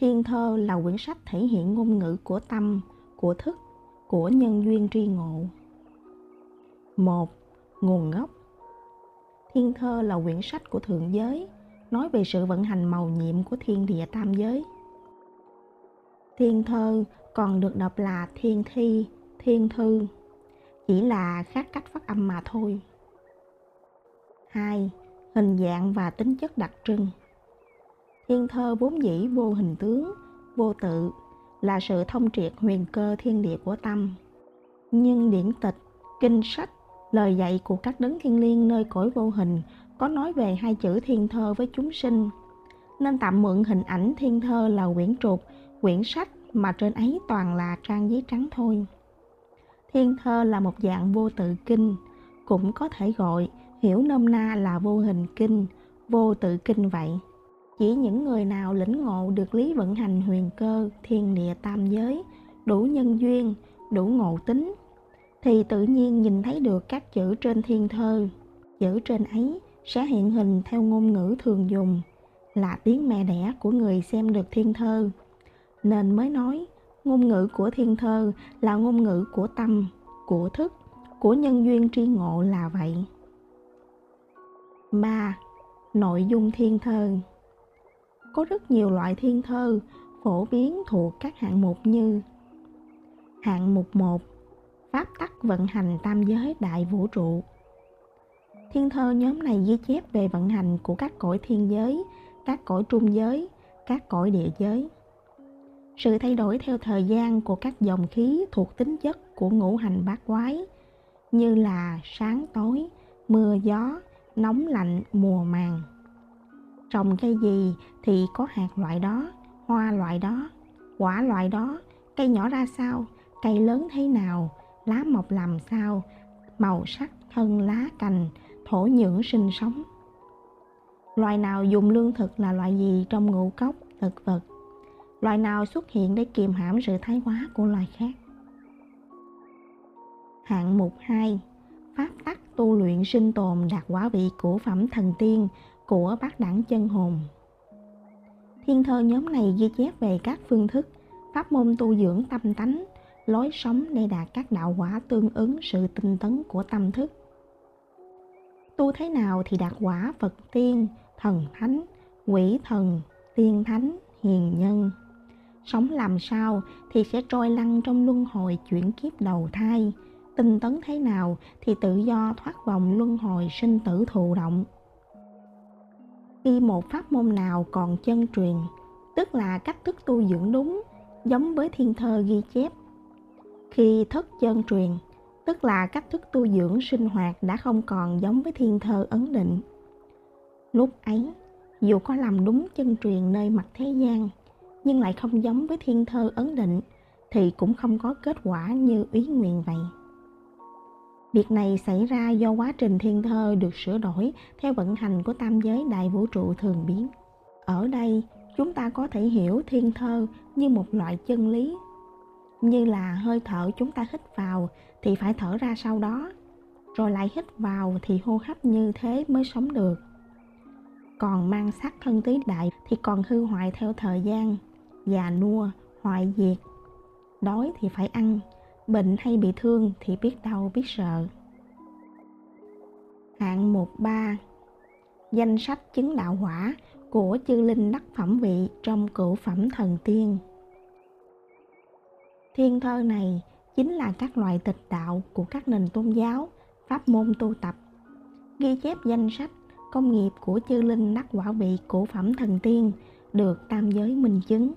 Thiên thơ là quyển sách thể hiện ngôn ngữ của tâm, của thức, của nhân duyên tri ngộ. Một, Nguồn gốc Thiên thơ là quyển sách của thượng giới, nói về sự vận hành màu nhiệm của thiên địa tam giới. Thiên thơ còn được đọc là thiên thi, thiên thư, chỉ là khác cách phát âm mà thôi. 2. Hình dạng và tính chất đặc trưng Thiên thơ vốn dĩ vô hình tướng, vô tự, là sự thông triệt huyền cơ thiên địa của tâm. Nhưng điển tịch, kinh sách, lời dạy của các đấng thiên liêng nơi cõi vô hình có nói về hai chữ thiên thơ với chúng sinh. Nên tạm mượn hình ảnh thiên thơ là quyển trục, quyển sách mà trên ấy toàn là trang giấy trắng thôi. Thiên thơ là một dạng vô tự kinh, cũng có thể gọi hiểu nôm na là vô hình kinh, vô tự kinh vậy. Chỉ những người nào lĩnh ngộ được lý vận hành huyền cơ, thiên địa tam giới, đủ nhân duyên, đủ ngộ tính, thì tự nhiên nhìn thấy được các chữ trên thiên thơ. Chữ trên ấy sẽ hiện hình theo ngôn ngữ thường dùng, là tiếng mẹ đẻ của người xem được thiên thơ. Nên mới nói, ngôn ngữ của thiên thơ là ngôn ngữ của tâm, của thức, của nhân duyên tri ngộ là vậy. 3. Nội dung thiên thơ có rất nhiều loại thiên thơ phổ biến thuộc các hạng mục như Hạng mục 1 Pháp tắc vận hành tam giới đại vũ trụ Thiên thơ nhóm này ghi chép về vận hành của các cõi thiên giới, các cõi trung giới, các cõi địa giới. Sự thay đổi theo thời gian của các dòng khí thuộc tính chất của ngũ hành bát quái như là sáng tối, mưa gió, nóng lạnh mùa màng trồng cây gì thì có hạt loại đó, hoa loại đó, quả loại đó, cây nhỏ ra sao, cây lớn thế nào, lá mọc làm sao, màu sắc, thân, lá, cành, thổ nhưỡng sinh sống. Loài nào dùng lương thực là loại gì trong ngũ cốc, thực vật? Loài nào xuất hiện để kiềm hãm sự thái hóa của loài khác? Hạng mục 2 pháp tắc tu luyện sinh tồn đạt quả vị của phẩm thần tiên của bát đẳng chân hồn. Thiên thơ nhóm này ghi chép về các phương thức, pháp môn tu dưỡng tâm tánh, lối sống để đạt các đạo quả tương ứng sự tinh tấn của tâm thức. Tu thế nào thì đạt quả Phật tiên, thần thánh, quỷ thần, tiên thánh, hiền nhân. Sống làm sao thì sẽ trôi lăn trong luân hồi chuyển kiếp đầu thai, tinh tấn thế nào thì tự do thoát vòng luân hồi sinh tử thụ động khi một pháp môn nào còn chân truyền, tức là cách thức tu dưỡng đúng, giống với thiên thơ ghi chép. Khi thất chân truyền, tức là cách thức tu dưỡng sinh hoạt đã không còn giống với thiên thơ ấn định. Lúc ấy, dù có làm đúng chân truyền nơi mặt thế gian, nhưng lại không giống với thiên thơ ấn định, thì cũng không có kết quả như ý nguyện vậy. Việc này xảy ra do quá trình thiên thơ được sửa đổi theo vận hành của tam giới đại vũ trụ thường biến. Ở đây, chúng ta có thể hiểu thiên thơ như một loại chân lý. Như là hơi thở chúng ta hít vào thì phải thở ra sau đó, rồi lại hít vào thì hô hấp như thế mới sống được. Còn mang sắc thân tứ đại thì còn hư hoại theo thời gian, già nua, hoại diệt. Đói thì phải ăn, bệnh hay bị thương thì biết đau biết sợ. Hạng 13 Danh sách chứng đạo hỏa của chư linh đắc phẩm vị trong cửu phẩm thần tiên. Thiên thơ này chính là các loại tịch đạo của các nền tôn giáo, pháp môn tu tập, ghi chép danh sách công nghiệp của chư linh đắc quả vị cổ phẩm thần tiên được tam giới minh chứng.